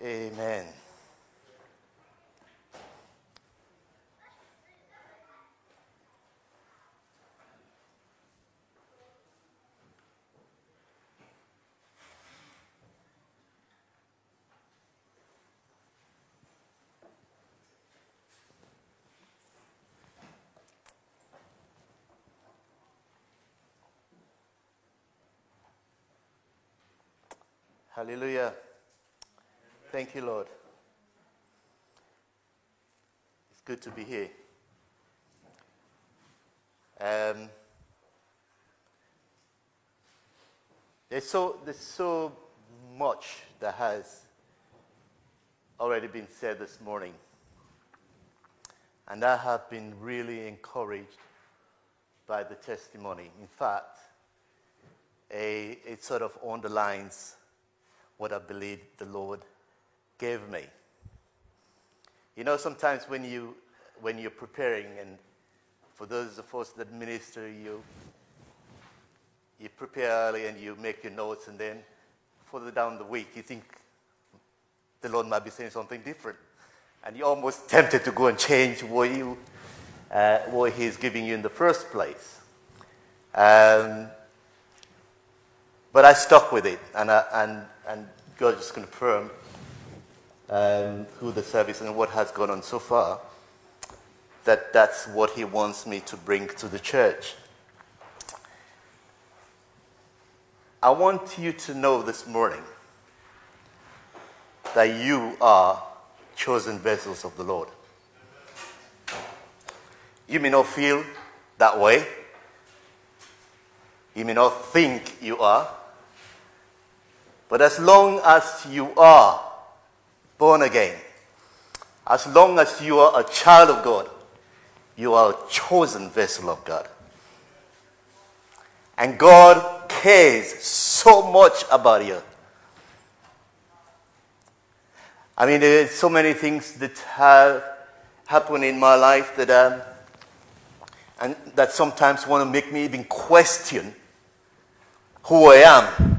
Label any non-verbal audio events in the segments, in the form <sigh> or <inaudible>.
Amen. Hallelujah. Thank you, Lord. It's good to be here. Um, there's, so, there's so much that has already been said this morning. And I have been really encouraged by the testimony. In fact, a, it sort of underlines what I believe the Lord gave me. You know, sometimes when you when you're preparing, and for those of us that minister, you you prepare early and you make your notes, and then further down the week, you think the Lord might be saying something different, and you're almost tempted to go and change what you uh, what He's giving you in the first place. Um, but I stuck with it, and, I, and, and God just confirmed um, through the service and what has gone on so far that that's what He wants me to bring to the church. I want you to know this morning that you are chosen vessels of the Lord. You may not feel that way. You may not think you are. But as long as you are born again, as long as you are a child of God, you are a chosen vessel of God. And God cares so much about you. I mean, there's so many things that have happened in my life that, um, and that sometimes want to make me even question who I am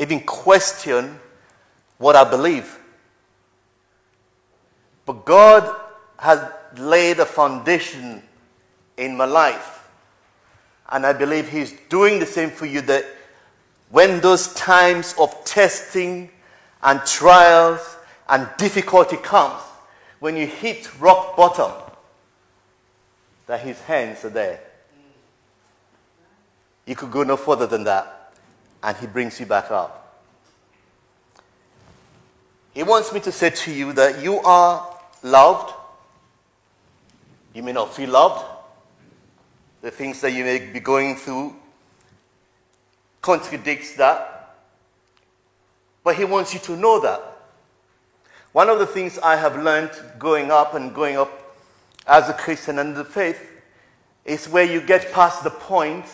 even question what I believe. God has laid a foundation in my life. And I believe He's doing the same for you that when those times of testing and trials and difficulty comes, when you hit rock bottom, that His hands are there. You could go no further than that and He brings you back up. He wants me to say to you that you are loved. You may not feel loved. The things that you may be going through contradicts that. But he wants you to know that. One of the things I have learned growing up and growing up as a Christian and the faith is where you get past the point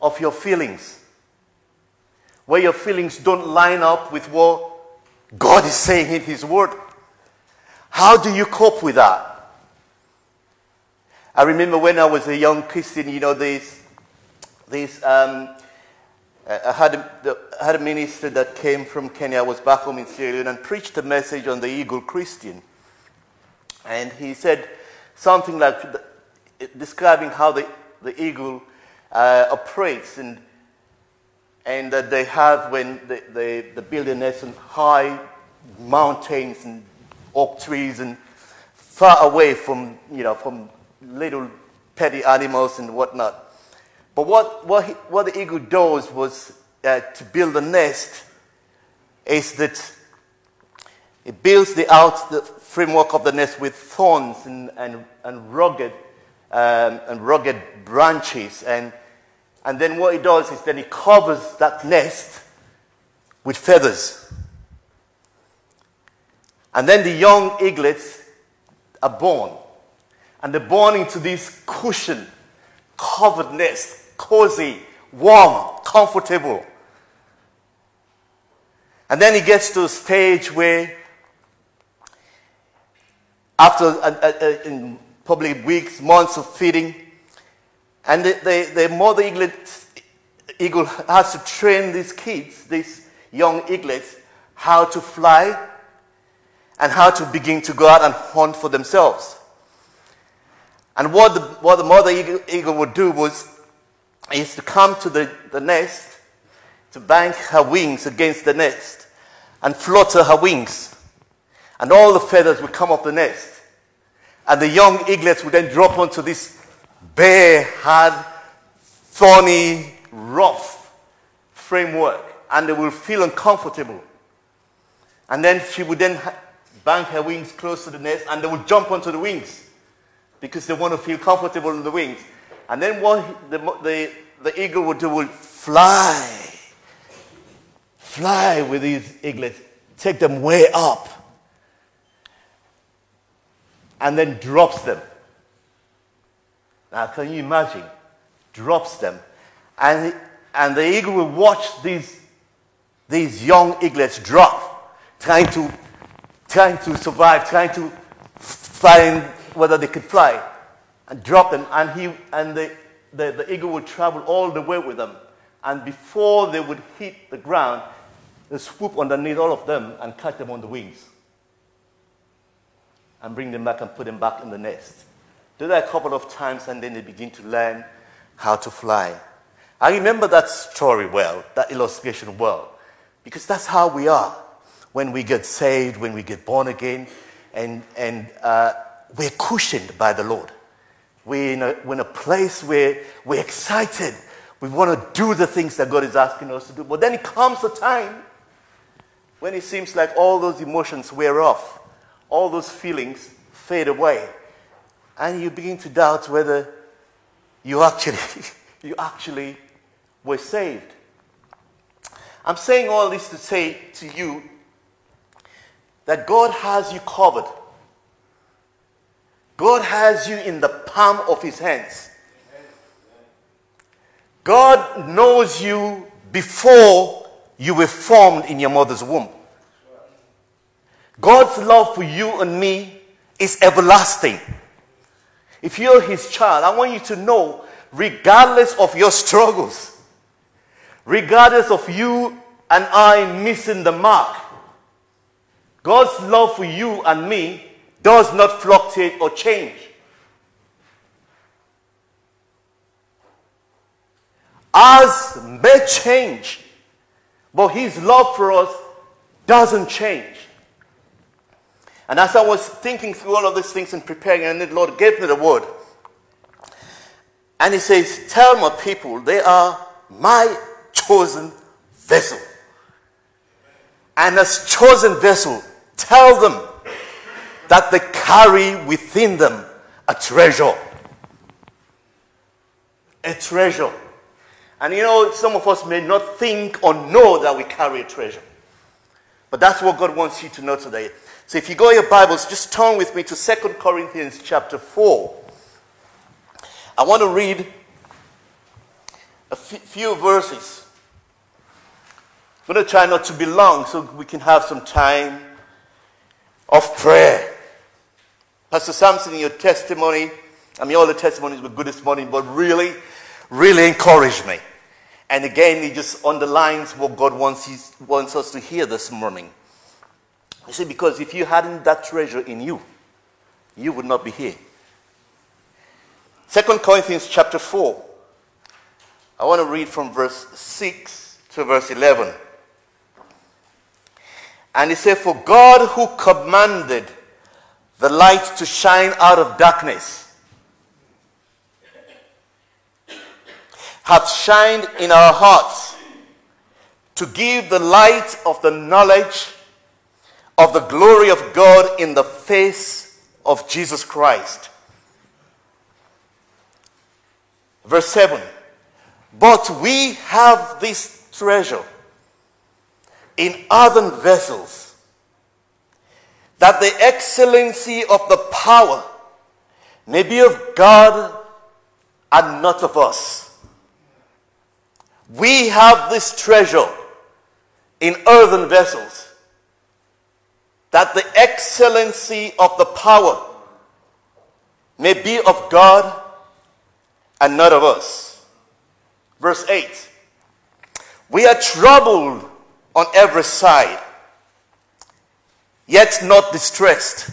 of your feelings where your feelings don't line up with what God is saying in His Word. How do you cope with that? I remember when I was a young Christian, you know, this, this um, I, had had a minister that came from Kenya, I was back home in Sierra Leone, and preached a message on the Eagle Christian. And he said something like describing how the, the eagle uh, operates. And and that they have when they, they, they build a nest on high mountains and oak trees and far away from, you know, from little petty animals and whatnot. But what, what, he, what the eagle does was uh, to build a nest is that it builds the out the framework of the nest with thorns and, and, and rugged um, and rugged branches and and then what he does is then he covers that nest with feathers. And then the young eaglets are born. And they're born into this cushion, covered nest, cozy, warm, comfortable. And then he gets to a stage where, after uh, uh in probably weeks, months of feeding, and the, the, the mother eaglet, eagle has to train these kids, these young eaglets, how to fly and how to begin to go out and hunt for themselves. And what the, what the mother eagle, would do was is to come to the, the nest, to bank her wings against the nest, and flutter her wings. And all the feathers would come off the nest. And the young eaglets would then drop onto this bare, hard, thorny, rough framework. And they will feel uncomfortable. And then she would then bank her wings close to the nest and they would jump onto the wings because they want to feel comfortable in the wings. And then what the, the, the eagle would do would fly, fly with these eaglets, take them way up, and then drops them. Now, can you imagine? Drops them. And, and the eagle will watch these, these young eaglets drop, trying to, trying to survive, trying to find whether they could fly, and drop them. And, he, and the, the, the eagle would travel all the way with them. And before they would hit the ground, they swoop underneath all of them and catch them on the wings and bring them back and put them back in the nest. Do that a couple of times and then they begin to learn how to fly. I remember that story well, that illustration well, because that's how we are when we get saved, when we get born again, and, and uh, we're cushioned by the Lord. We're in, a, we're in a place where we're excited. We want to do the things that God is asking us to do. But then it comes a time when it seems like all those emotions wear off, all those feelings fade away, and you begin to doubt whether you actually, <laughs> you actually were saved. I'm saying all this to say to you that God has you covered. God has you in the palm of his hands. God knows you before you were formed in your mother's womb. God's love for you and me is everlasting. If you're his child, I want you to know, regardless of your struggles, regardless of you and I missing the mark, God's love for you and me does not fluctuate or change. Ours may change, but His love for us doesn't change. And as I was thinking through all of these things and preparing, and the Lord gave me the word. And He says, Tell my people they are my chosen vessel. And as chosen vessel, tell them that they carry within them a treasure. A treasure. And you know, some of us may not think or know that we carry a treasure. But that's what God wants you to know today. So if you go to your Bibles, just turn with me to 2 Corinthians chapter 4. I want to read a f- few verses. I'm going to try not to be long so we can have some time of prayer. Pastor Samson, in your testimony, I mean, all the testimonies were good this morning, but really, really encouraged me. And again, it just underlines what God wants, wants us to hear this morning. You see, because if you hadn't that treasure in you, you would not be here. Second Corinthians chapter 4. I want to read from verse 6 to verse 11. And he said, For God who commanded the light to shine out of darkness hath shined in our hearts to give the light of the knowledge of the glory of God in the face of Jesus Christ. Verse 7 But we have this treasure in earthen vessels that the excellency of the power may be of God and not of us. We have this treasure in earthen vessels, that the excellency of the power may be of God and not of us. Verse 8 We are troubled on every side yet not distressed.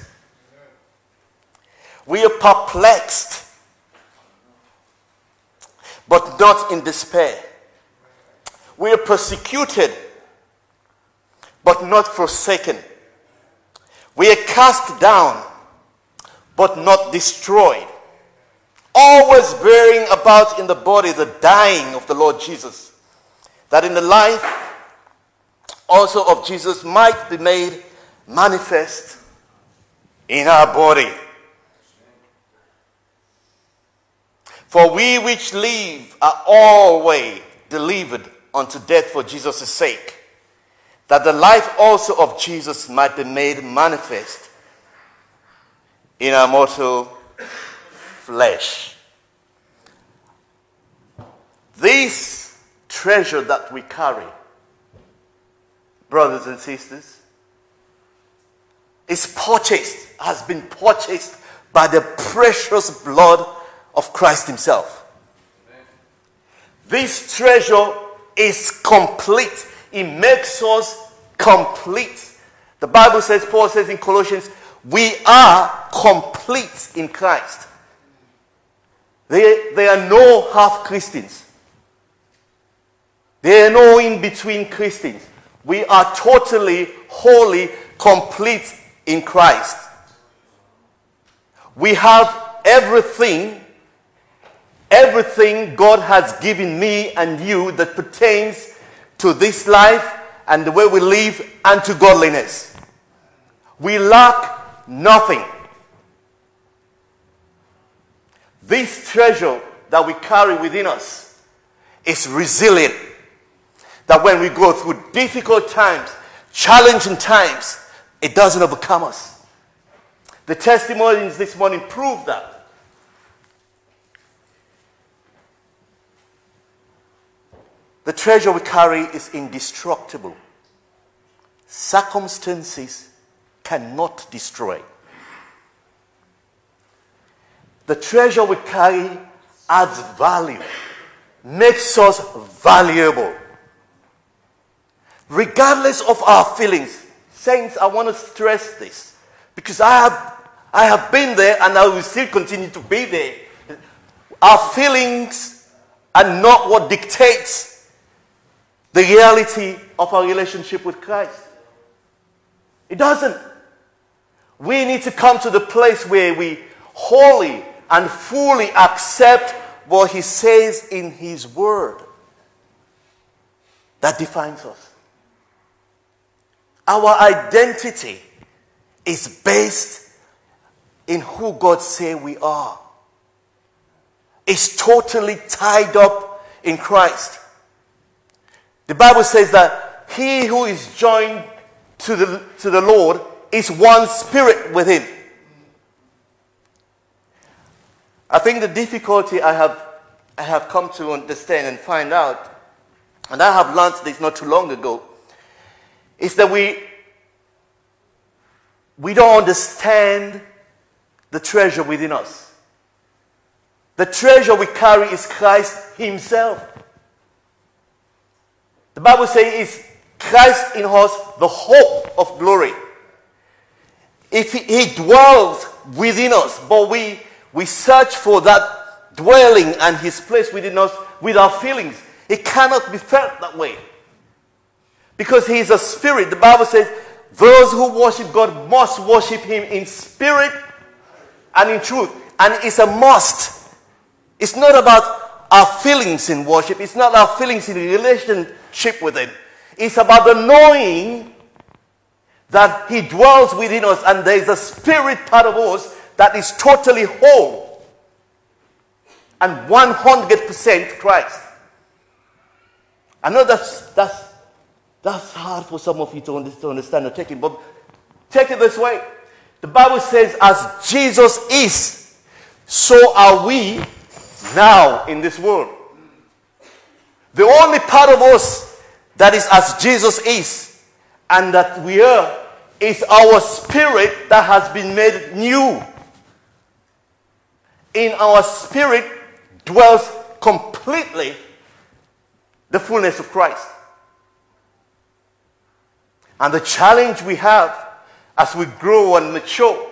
We are perplexed, but not in despair. We are persecuted, but not forsaken. We are cast down, but not destroyed. Always bearing about in the body the dying of the Lord Jesus, that in the life also of Jesus might be made manifest in our body. For we which live are always delivered unto death for Jesus' sake, that the life also of Jesus might be made manifest in our mortal flesh. This treasure that we carry, brothers and sisters, is purchased, has been purchased by the precious blood of Christ Himself. This treasure is complete. It makes us complete. The Bible says, Paul says in Colossians, we are complete in Christ. There, there are no half Christians. There are no in between Christians. We are totally, wholly, complete in Christ. We have everything everything God has given me and you that pertains to this life and the way we live and to godliness. We lack nothing. This treasure that we carry within us is resilient. That when we go through difficult times, challenging times, it doesn't overcome us. The testimonies this morning prove that. The treasure we carry is indestructible. Circumstances cannot destroy. The treasure we carry adds value, makes us valuable. Regardless of our feelings, saints, I want to stress this because I have, I have been there and I will still continue to be there. Our feelings are not what dictates the reality of our relationship with Christ. It doesn't. We need to come to the place where we wholly and fully accept what He says in His Word. That defines us. Our identity is based in who God say we are. It's totally tied up in Christ. The Bible says that he who is joined to the, to the Lord is one spirit with him. I think the difficulty I have, I have come to understand and find out, and I have learned this not too long ago, is that we, we don't understand the treasure within us. The treasure we carry is Christ Himself. The Bible says it's Christ in us, the hope of glory. If he, he dwells within us, but we, we search for that dwelling and his place within us with our feelings, it cannot be felt that way. Because he is a spirit. The Bible says those who worship God must worship him in spirit and in truth. And it's a must. It's not about our feelings in worship, it's not our feelings in relationship with Him. It's about the knowing that He dwells within us and there is a spirit part of us that is totally whole and 100% Christ. I know that's, that's, that's hard for some of you to understand or take it, but take it this way. The Bible says, as Jesus is, so are we now in this world. The only part of us that is as Jesus is and that we are is our spirit that has been made new. In our spirit dwells completely the fullness of Christ. And the challenge we have as we grow and mature,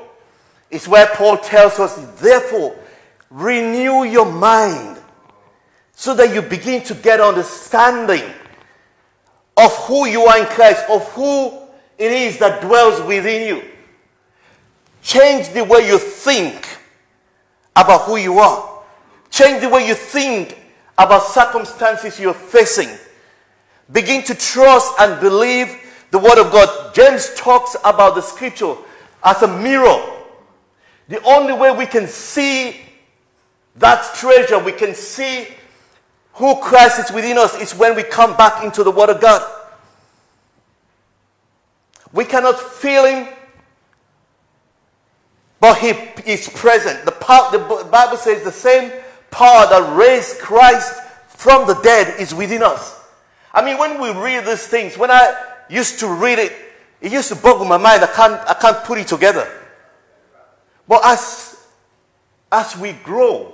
is where Paul tells us, therefore, renew your mind so that you begin to get understanding of who you are in Christ, of who it is that dwells within you. Change the way you think about who you are. Change the way you think about circumstances you're facing. Begin to trust and believe the Word of God. James talks about the Scripture as a mirror. The only way we can see that treasure, we can see who Christ is within us, is when we come back into the Word of God. We cannot feel Him, but He is present. The, power, the Bible says the same power that raised Christ from the dead is within us. I mean, when we read these things, when I used to read it, it used to boggle my mind. I can't, I can't put it together. But as, as we grow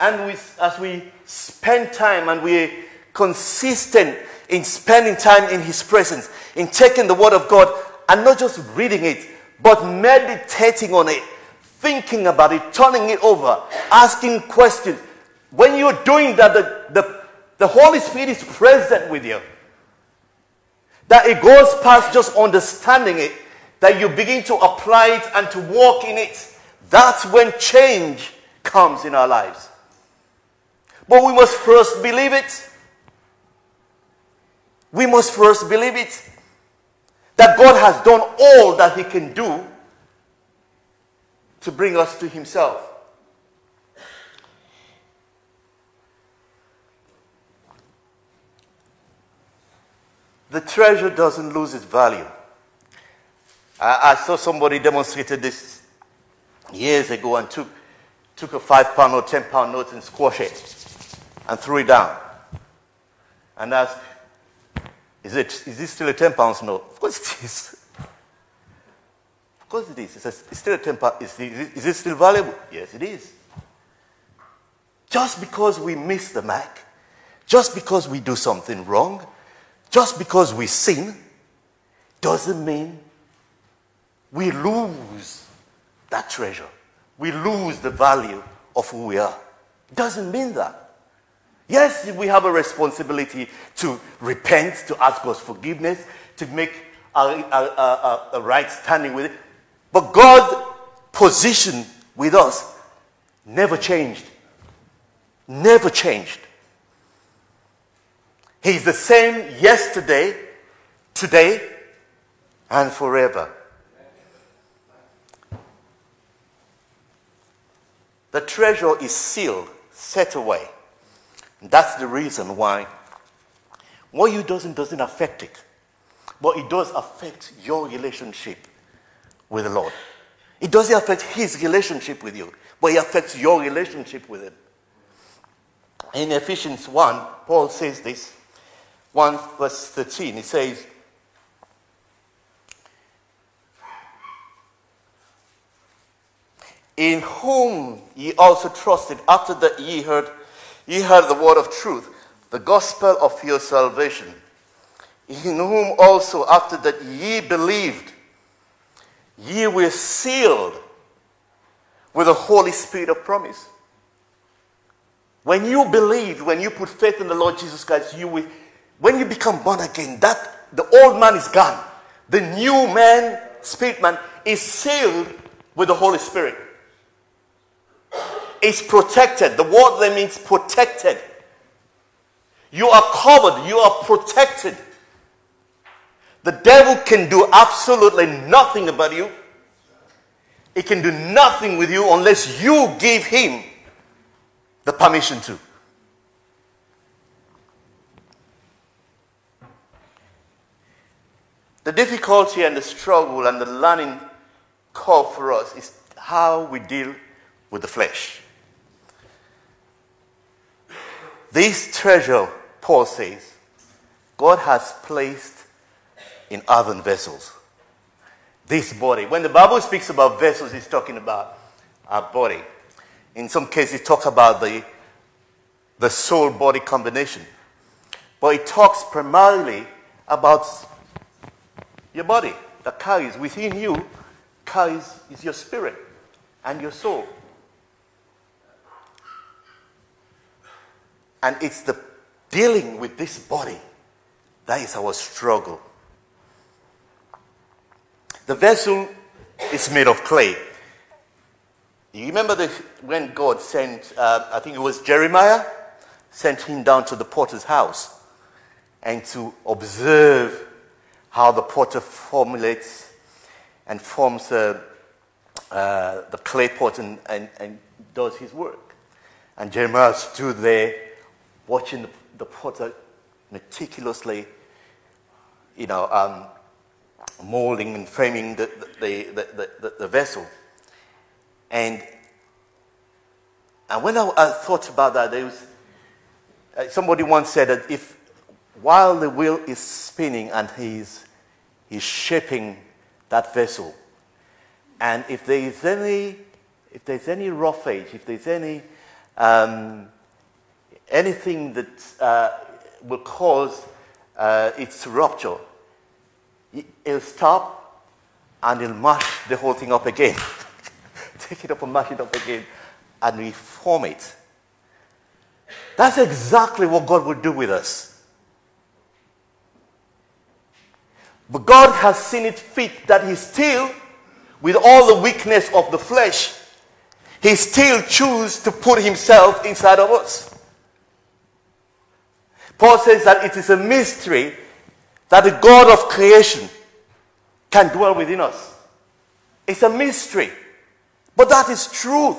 and we, as we spend time and we're consistent in spending time in His presence, in taking the Word of God and not just reading it, but meditating on it, thinking about it, turning it over, asking questions. When you're doing that, the, the, the Holy Spirit is present with you. That it goes past just understanding it, that you begin to apply it and to walk in it. That's when change comes in our lives. But we must first believe it. We must first believe it that God has done all that He can do to bring us to Himself. The treasure doesn't lose its value. I, I saw somebody demonstrated this years ago and took, took a five pound or ten pound note and squashed it and threw it down and asked, is it, is this still a 10 pounds note? Of course it is. Of course it is. It's, it's still a 10 pounds. Is, it, is it still valuable? Yes, it is. Just because we miss the mark, just because we do something wrong, just because we sin, doesn't mean we lose that treasure. We lose the value of who we are. Doesn't mean that. Yes, we have a responsibility to repent, to ask God's forgiveness, to make a, right standing with it. But God's position with us never changed. Never changed. He's the same yesterday, today, and forever. The treasure is sealed, set away. That's the reason why what you doesn't doesn't affect it. But it does affect your relationship with the Lord. It doesn't affect his relationship with you, but it affects your relationship with him. In Ephesians 1, Paul says this 1 verse 13. It says, In whom ye also trusted after that ye heard Ye heard the word of truth, the gospel of your salvation, in whom also after that ye believed, ye were sealed with the Holy Spirit of promise. When you believed, when you put faith in the Lord Jesus Christ, you will, when you become born again, that the old man is gone. The new man, spirit man, is sealed with the Holy Spirit It's protected. The word there means protected. You are covered, you are protected. The devil can do absolutely nothing about you. He can do nothing with you unless you give him the permission to. The difficulty and the struggle and the learning curve for us is how we deal with the flesh. This treasure, Paul says, God has placed in earthen vessels. This body. When the Bible speaks about vessels, it's talking about our body. In some cases, it talks about the, the soul body combination. But it talks primarily about your body the that carries within you car is, is your spirit and your soul. And it's the dealing with this body that is our struggle. The vessel is made of clay. You remember the, when God sent, uh, I think it was Jeremiah, sent him down to the potter's house and to observe how the potter formulates and forms uh, uh, the clay pot and, and, and does his work. And Jeremiah stood there watching the, the potter meticulously, you know, um, molding and framing the, the, the, the, the vessel. And, and when I, I thought about that, there was, uh, somebody once said that if while the wheel is spinning and he's, he's shaping that vessel, and if there is any, if there's any roughage, if there's any um, anything that uh, will cause uh, its rupture, it'll stop and it'll mash the whole thing up again. <laughs> Take it up and mash it up again and reform it. That's exactly what God will do with us. But God has seen it fit that He still, with all the weakness of the flesh, He still chooses to put Himself inside of us. Paul says that it is a mystery that the God of creation can dwell within us. It's a mystery. But that is true.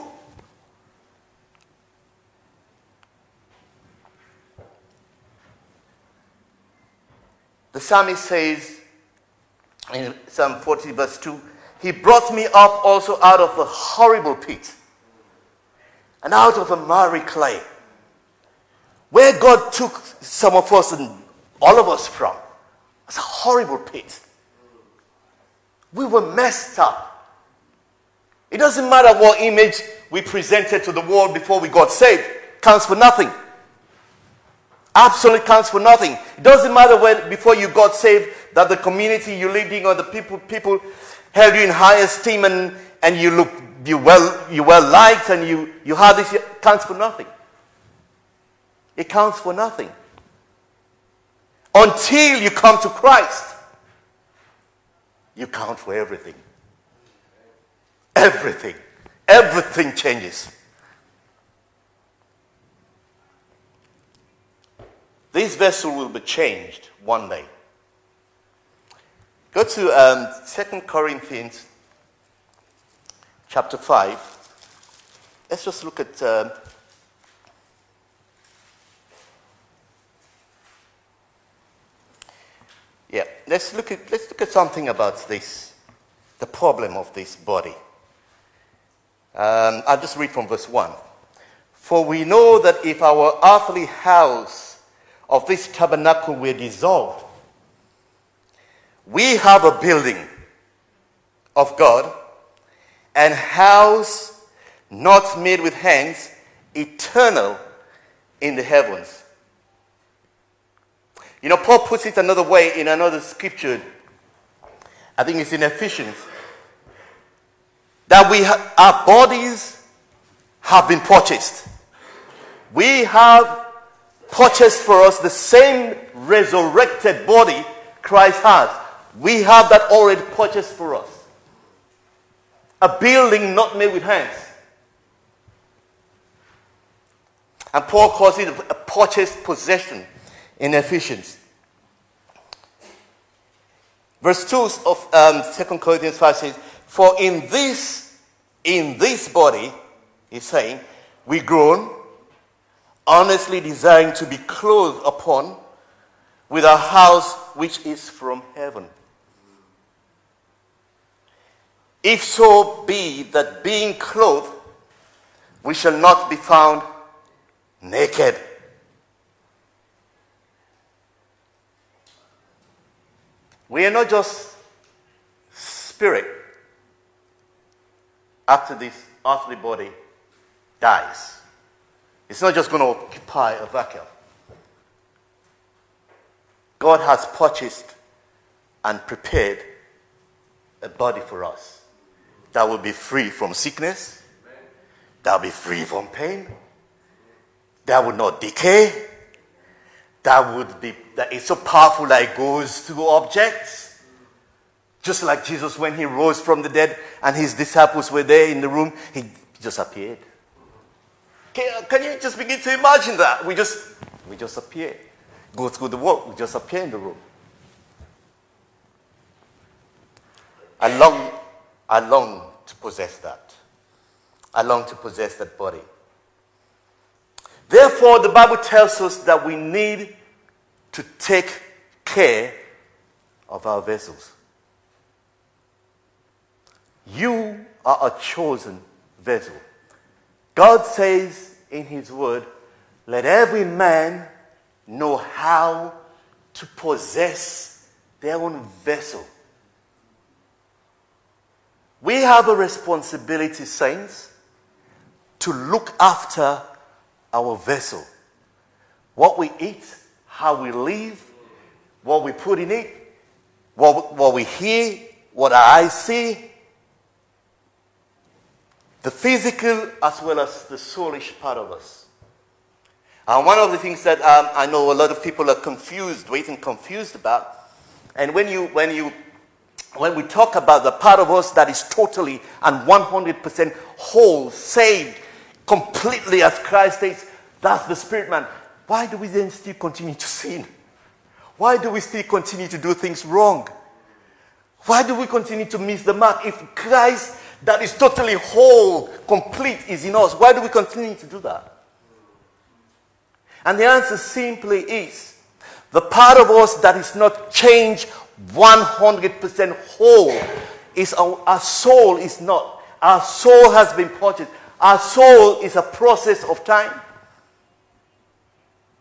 The psalmist says in Psalm 40, verse 2 He brought me up also out of a horrible pit and out of a miry clay where God took some of us and all of us from It's a horrible pit. We were messed up. It doesn't matter what image we presented to the world before we got saved, counts for nothing. Absolutely counts for nothing. It doesn't matter when before you got saved that the community you lived in or the people people held you in high esteem and, and you look you well you well liked and you, you had this it counts for nothing. It counts for nothing. Until you come to Christ, you count for everything. Everything. Everything changes. This vessel will be changed one day. Go to um, 2 Corinthians chapter 5. Let's just look at uh, Yeah, let's look at, let's look at something about this, the problem of this body. Um, I'll just read from verse 1. For we know that if our earthly house of this tabernacle were dissolved, we have a building of God, and house not made with hands, eternal in the heavens. You know, Paul puts it another way in another scripture. I think it's in Ephesians. That we ha- our bodies have been purchased. We have purchased for us the same resurrected body Christ has. We have that already purchased for us. A building not made with hands. And Paul calls it a purchased possession in Ephesians. Verse 2 of um, 2 Corinthians 5 says, For in this, in this body, he's saying, we groan, honestly desiring to be clothed upon with a house which is from heaven. If so be that being clothed, we shall not be found naked. We are not just spirit after this earthly body dies. It's not just going to occupy a vacuum. God has purchased and prepared a body for us. That will be free from sickness, that will be free from pain, that would not decay, that would be that is so powerful that it goes through objects. Just like Jesus when he rose from the dead and his disciples were there in the room, he just appeared. Can, can you just begin to imagine that? We just we just appear. Go through the world, we just appear in the room. I long, I long to possess that. I long to possess that body. Therefore, the Bible tells us that we need to take care of our vessels. You are a chosen vessel. God says in His Word, let every man know how to possess their own vessel. We have a responsibility, saints, to look after our vessel. What we eat, how we live, what we put in it, what, what we hear, what our eyes see, the physical as well as the soulish part of us. And one of the things that um, I know a lot of people are confused, waiting confused about, and when you, when you, when we talk about the part of us that is totally and 100% whole, saved, completely as Christ says, that's the spirit man. Why do we then still continue to sin? Why do we still continue to do things wrong? Why do we continue to miss the mark? If Christ, that is totally whole, complete, is in us, why do we continue to do that? And the answer simply is the part of us that is not changed 100% whole is our, soul is not. Our soul has been purchased. Our soul is a process of time.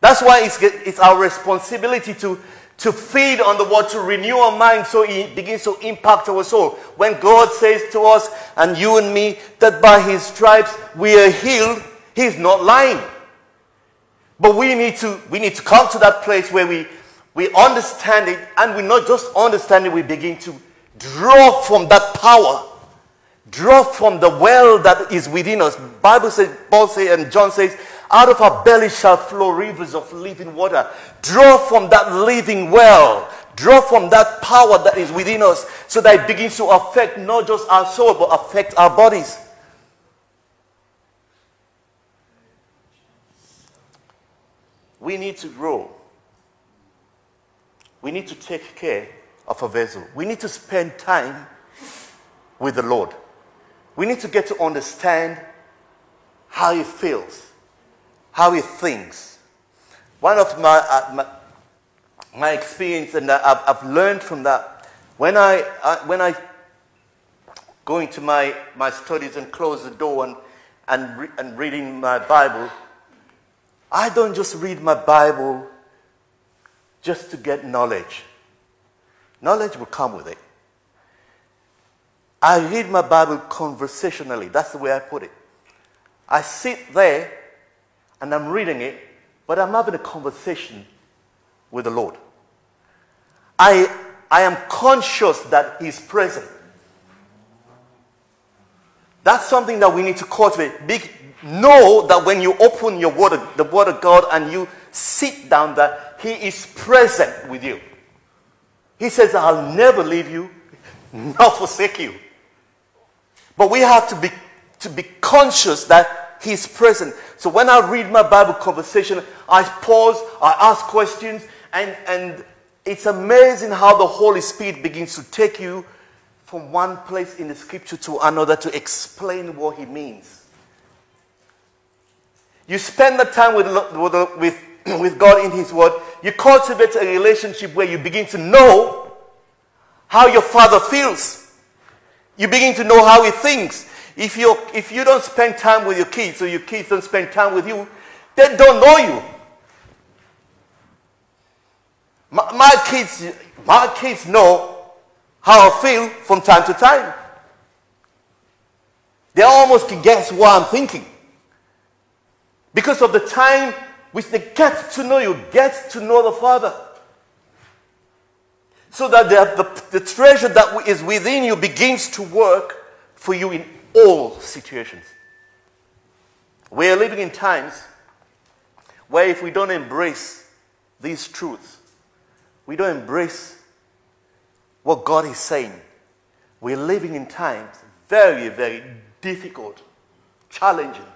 That's why it's, it's our responsibility to, to feed on the word, to renew our mind so it begins to impact our soul. When God says to us and you and me that by his stripes we are healed, he's not lying. But we need to, we need to come to that place where we, we understand it and we not just understand it, we begin to draw from that power. Draw from the well that is within us. Bible says, Paul says, and John says, out of our belly shall flow rivers of living water. Draw from that living well. Draw from that power that is within us so that it begins to affect not just our soul, but affect our bodies. We need to grow. We need to take care of a vessel. We need to spend time with the Lord. We need to get to understand how He feels how he thinks. One of my, uh, my, my, experience, and I've, I've learned from that, when I, uh, when I go into my, my studies and close the door and, and, re- and reading my Bible, I don't just read my Bible just to get knowledge. Knowledge will come with it. I read my Bible conversationally. That's the way I put it. I sit there and I'm reading it, but I'm having a conversation with the Lord. I, I am conscious that He's present. That's something that we need to cultivate. Know that when you open your word, the word of God, and you sit down, that He is present with you. He says, I'll never leave you, nor forsake you. But we have to be, to be conscious that He's present. So when I read my Bible conversation, I pause, I ask questions, and, and it's amazing how the Holy Spirit begins to take you from one place in the scripture to another to explain what He means. You spend the time with, with, with, <clears throat> with God in His Word, you cultivate a relationship where you begin to know how your Father feels. You begin to know how He thinks. If you, if you don't spend time with your kids or your kids don't spend time with you, they don't know you. My, my kids, my kids know how I feel from time to time. They almost can guess what I'm thinking. Because of the time which they get to know you, get to know the Father. So that the, the, the treasure that is within you begins to work for you in all situations. We are living in times where if we don't embrace these truths, we don't embrace what God is saying, we're living in times very, very difficult, challenging,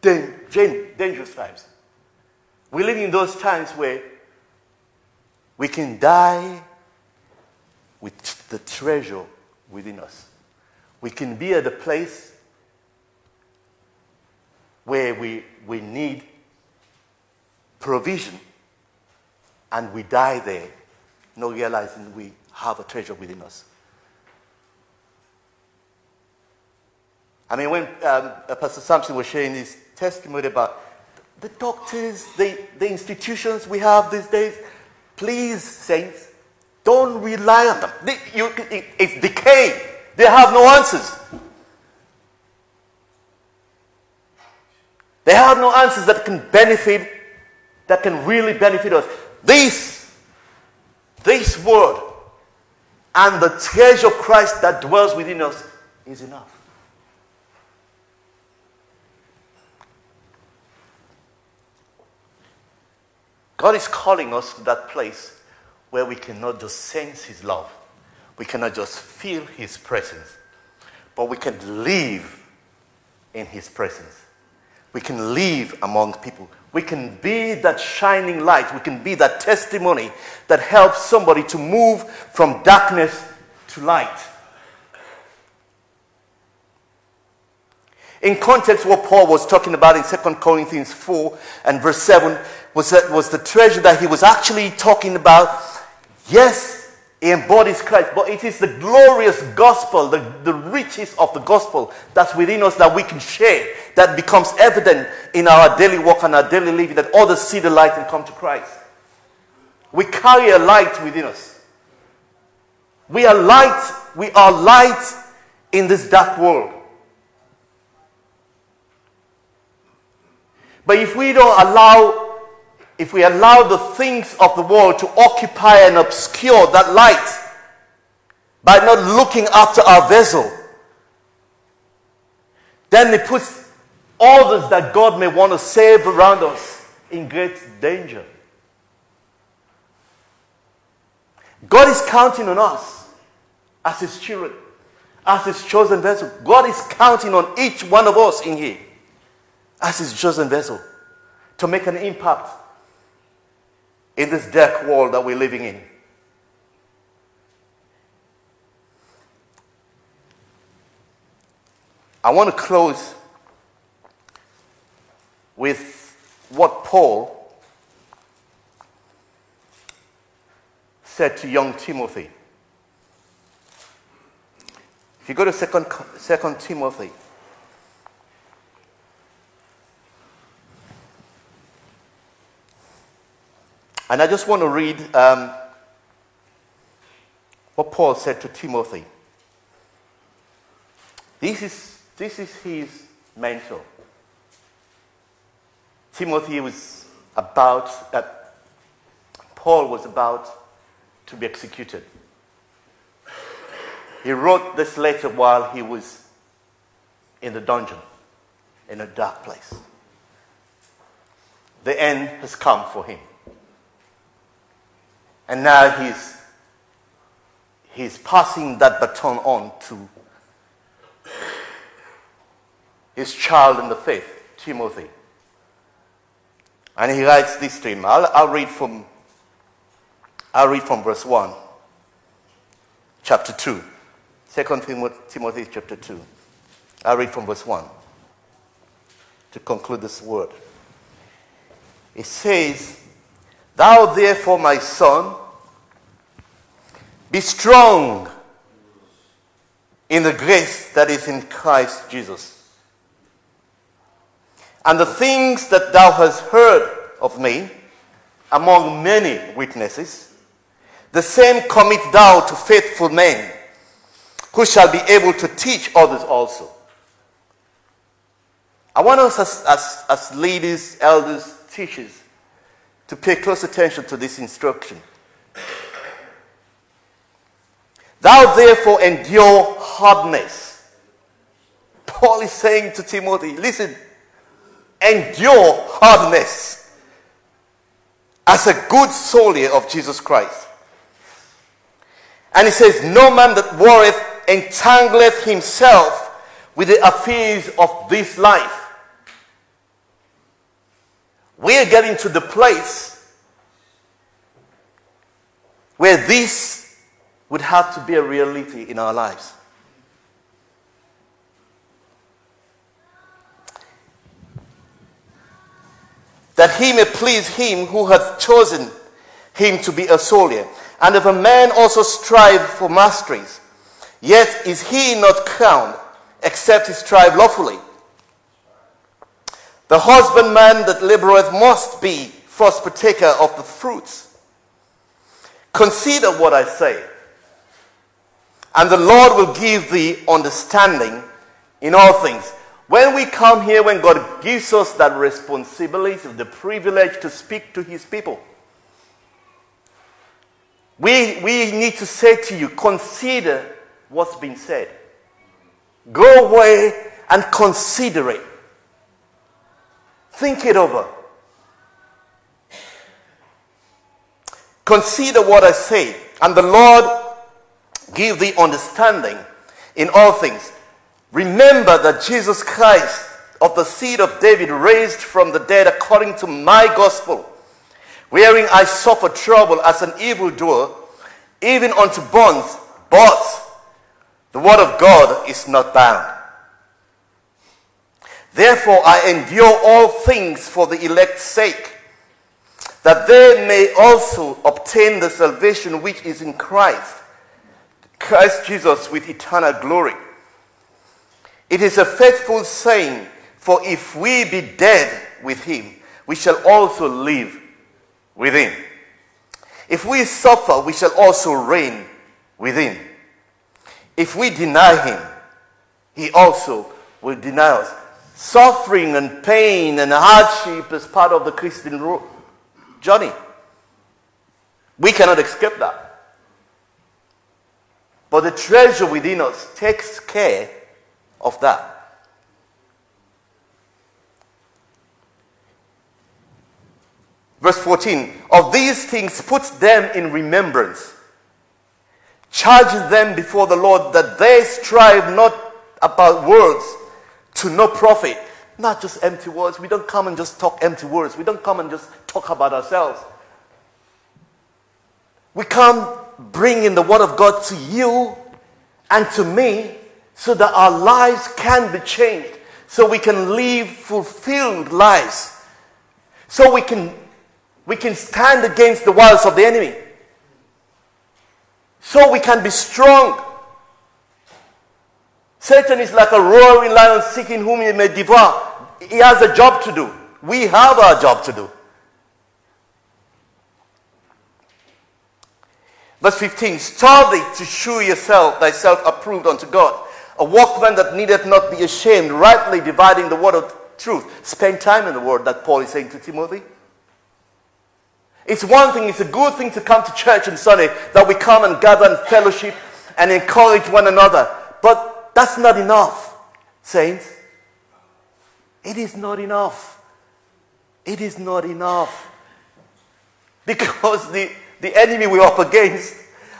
dangerous times. We're living in those times where we can die with the treasure within us. We can be at a place where we, we need provision and we die there, not realizing we have a treasure within us. I mean, when um, Pastor Sampson was sharing his testimony about the doctors, the, the institutions we have these days, please, saints, don't rely on them. They, you, it, it's decay. They have no answers. They have no answers that can benefit, that can really benefit us. This, this word and the treasure of Christ that dwells within us is enough. God is calling us to that place where we cannot just sense His love, we cannot just feel His presence, but we can live in His presence. We can live among people. We can be that shining light. We can be that testimony that helps somebody to move from darkness to light. In context, what Paul was talking about in 2 Corinthians 4 and verse 7 was, that, was the treasure that he was actually talking about. Yes, he embodies Christ, but it is the glorious gospel, the, the riches of the gospel that's within us that we can share, that becomes evident in our daily walk and our daily living, that others see the light and come to Christ. We carry a light within us. We are light, we are light in this dark world. But if we don't allow, if we allow the things of the world to occupy and obscure that light by not looking after our vessel, then it puts others that God may want to save around us in great danger. God is counting on us as His children, as His chosen vessel. God is counting on each one of us in here as his chosen vessel to make an impact in this dark world that we're living in. I want to close with what Paul said to young Timothy. If you go to Second, Second Timothy And I just want to read um, what Paul said to Timothy. This is, this is his mentor. Timothy was about, uh, Paul was about to be executed. He wrote this letter while he was in the dungeon, in a dark place. The end has come for him. And now he's, he's passing that baton on to his child in the faith, Timothy. And he writes this to him. I'll, I'll, read from, I'll read from verse 1, chapter 2. 2 Timothy chapter 2. I'll read from verse 1 to conclude this word. It says, Thou therefore, my son, be strong in the grace that is in Christ Jesus. And the things that thou hast heard of me among many witnesses, the same commit thou to faithful men who shall be able to teach others also. I want us as, as, as leaders, elders, teachers, to pay close attention to this instruction. Thou therefore endure hardness Paul is saying to Timothy, listen, endure hardness as a good soldier of Jesus Christ. And he says, No man that warreth entangleth himself with the affairs of this life. We're getting to the place where this would have to be a reality in our lives. That he may please him who hath chosen him to be a soldier. And if a man also strive for masteries, yet is he not crowned, except he strive lawfully. The husbandman that laboureth must be first partaker of the fruits. Consider what I say, and the Lord will give thee understanding in all things. When we come here, when God gives us that responsibility, the privilege to speak to his people, we, we need to say to you, consider what's been said. Go away and consider it. Think it over. Consider what I say, and the Lord give thee understanding in all things. Remember that Jesus Christ of the seed of David raised from the dead according to my gospel, wherein I suffer trouble as an evildoer, even unto bonds, but the word of God is not bound. Therefore, I endure all things for the elect's sake, that they may also obtain the salvation which is in Christ, Christ Jesus with eternal glory. It is a faithful saying, for if we be dead with him, we shall also live with him. If we suffer, we shall also reign with him. If we deny him, he also will deny us. Suffering and pain and hardship is part of the Christian journey. We cannot escape that. But the treasure within us takes care of that. Verse 14 Of these things put them in remembrance Charge them before the Lord that they strive not about words to no profit. Not just empty words. We don't come and just talk empty words. We don't come and just talk about ourselves. We come bringing the Word of God to you and to me so that our lives can be changed, so we can live fulfilled lives, so we can, we can stand against the wiles of the enemy so we can be strong. Satan is like a roaring lion seeking whom he may devour. He has a job to do. We have our job to do. Verse 15 Study to shew yourself, thyself approved unto God, a workman that needeth not be ashamed, rightly dividing the word of truth. Spend time in the word that Paul is saying to Timothy. It's one thing, it's a good thing to come to church on Sunday, that we come and gather and fellowship and encourage one another. But that's not enough, saints. It is not enough. It is not enough. <laughs> Because the, the enemy we're up against,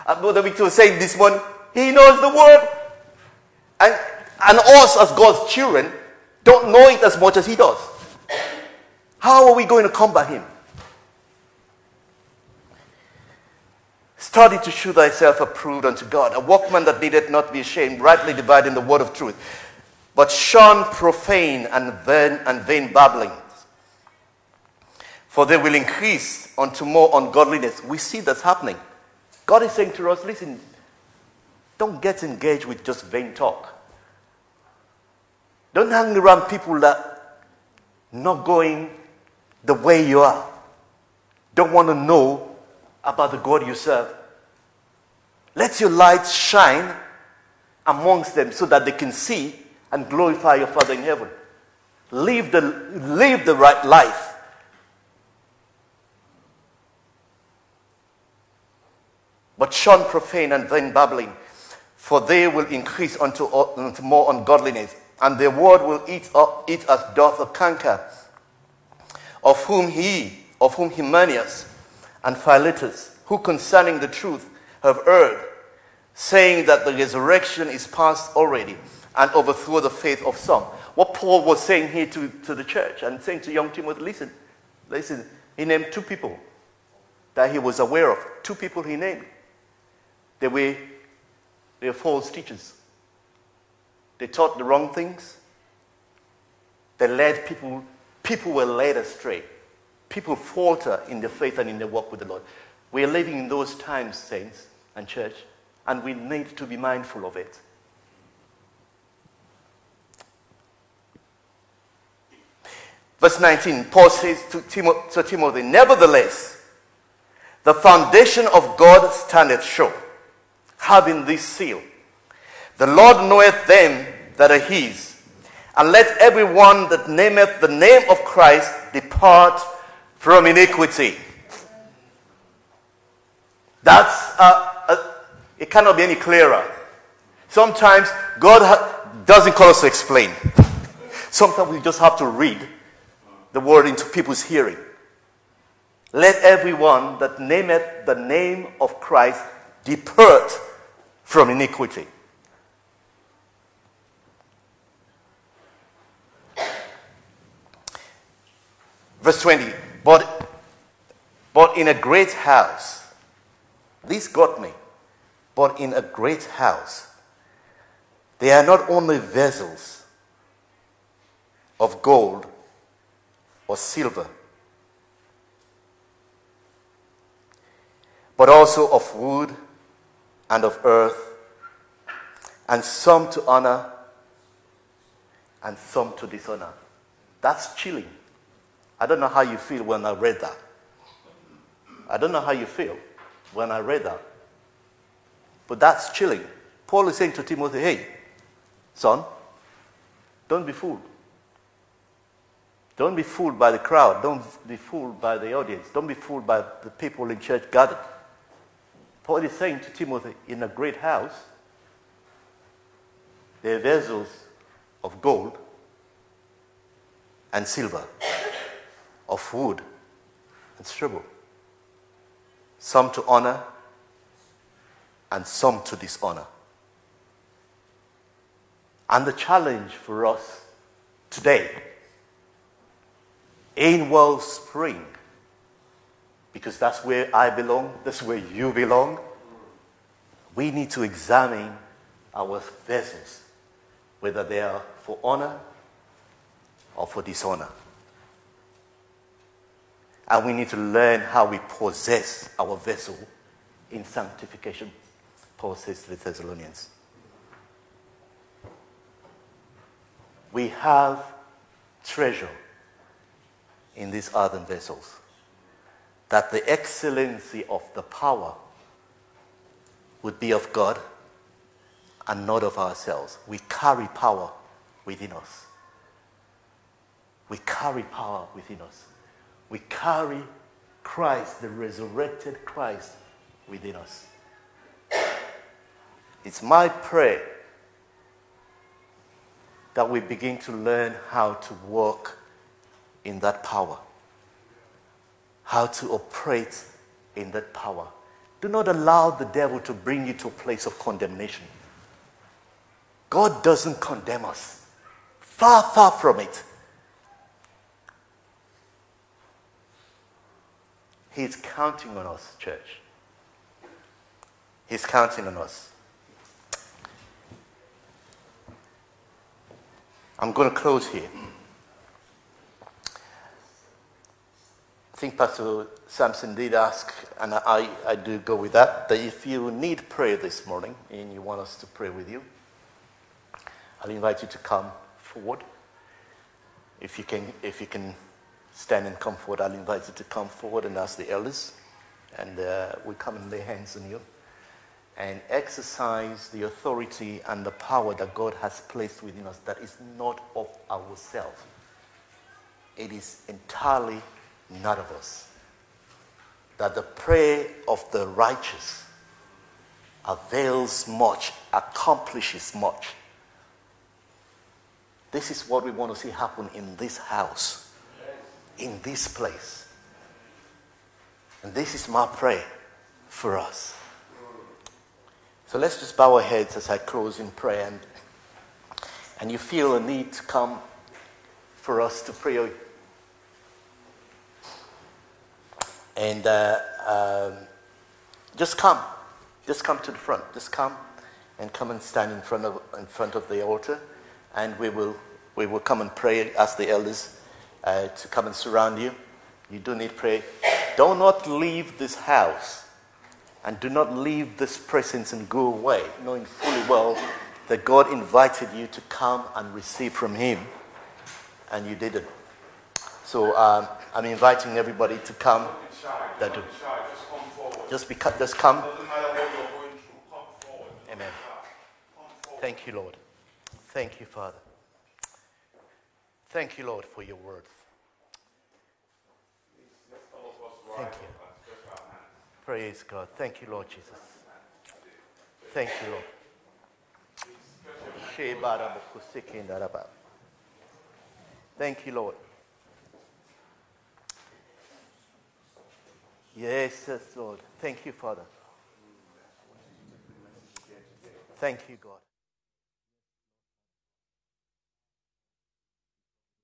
Brother Victor was saying this one, he knows the word. And, and us as God's children don't know it as much as he does. How are we going to combat him? Study to shew thyself approved unto God, a workman that needeth not be ashamed, rightly dividing the word of truth, but shun profane and vain, and vain babblings. For they will increase unto more ungodliness. We see that's happening. God is saying to us, listen, don't get engaged with just vain talk. Don't hang around people that not going the way you are. Don't want to know about the God you serve. Let your light shine amongst them so that they can see and glorify your Father in heaven. Live the, live the right life. But shun profane and vain babbling, for they will increase unto, unto more ungodliness. and the word will eat up it as doth a canker, of whom he, of whom Hymenaeus and Philetus, who concerning the truth have erred, saying that the resurrection is past already, and overthrow the faith of some. What Paul was saying here to, to the church and saying to young Timothy, listen, listen, he named two people that he was aware of. Two people he named. They were, they were false teachers. They taught the wrong things. They led people, people were led astray. People falter in their faith and in their walk with the Lord. We are living in those times, saints and church, and we need to be mindful of it. Verse 19, Paul says to, to Timothy, Nevertheless, the foundation of God standeth sure, having this seal. The Lord knoweth them that are his. And let every one that nameth the name of Christ depart from iniquity. That's, uh, uh, it cannot be any clearer. Sometimes God ha- doesn't call us to explain. Sometimes we just have to read the word into people's hearing. Let everyone that nameth the name of Christ depart from iniquity. Verse 20, but, but in a great house, this got me, but in a great house, they are not only vessels of gold or silver, but also of wood and of earth, and some to honor and some to dishonor. That's chilling. I don't know how you feel when I read that. I don't know how you feel when I read that. But that's chilling. Paul is saying to Timothy, hey, son, don't be fooled. Don't be fooled by the crowd. Don't be fooled by the audience. Don't be fooled by the people in church gathered. Paul is saying to Timothy, in a great house, there are vessels of gold and silver, of wood and stubble, some to honor and some to dishonor. And the challenge for us today in Wellspring, because that's where I belong, that's where you belong, we need to examine our vessels, whether they are for honor or for dishonor. And we need to learn how we possess our vessel in sanctification, Paul says to the Thessalonians. We have treasure in these earthen vessels, that the excellency of the power would be of God and not of ourselves. We carry power within us. We carry power within us. We carry Christ, the resurrected Christ, within us. It's my prayer that we begin to learn how to walk in that power, how to operate in that power. Do not allow the devil to bring you to a place of condemnation. God doesn't condemn us. Far, far from it. He's counting on us, church. He's counting on us. I'm going to close here. I think Pastor Samson did ask, and I, I do go with that, that if you need prayer this morning and you want us to pray with you, I'll invite you to come forward. If you can, if you can stand and come forward, I'll invite you to come forward and ask the elders, and uh, we come and lay hands on you and exercise the authority and the power that God has placed within us that is not of ourselves. It is entirely not of us. That the prayer of the righteous avails much, accomplishes much. This is what we want to see happen in this house, in this place. And this is my prayer for us. So let's just bow our heads as I close in prayer. And, and you feel a need to come for us to pray. And uh, um, just come. Just come to the front. Just come and come and stand in front of, in front of the altar. And we will, we will come and pray, as the elders uh, to come and surround you. You do need prayer. Do not leave this house and do not leave this presence and go away, knowing fully well that God invited you to come and receive from Him, and you didn't. So um, I'm inviting everybody to come. Do. Just, be, just come. Amen. Thank you, Lord. Thank you, Father. Thank you, Lord, for your word. Thank you. Praise God. Thank you, Lord Jesus. Thank you, Lord. Thank you, Lord. Yes, yes, Lord. Thank you, Father. Thank you, God.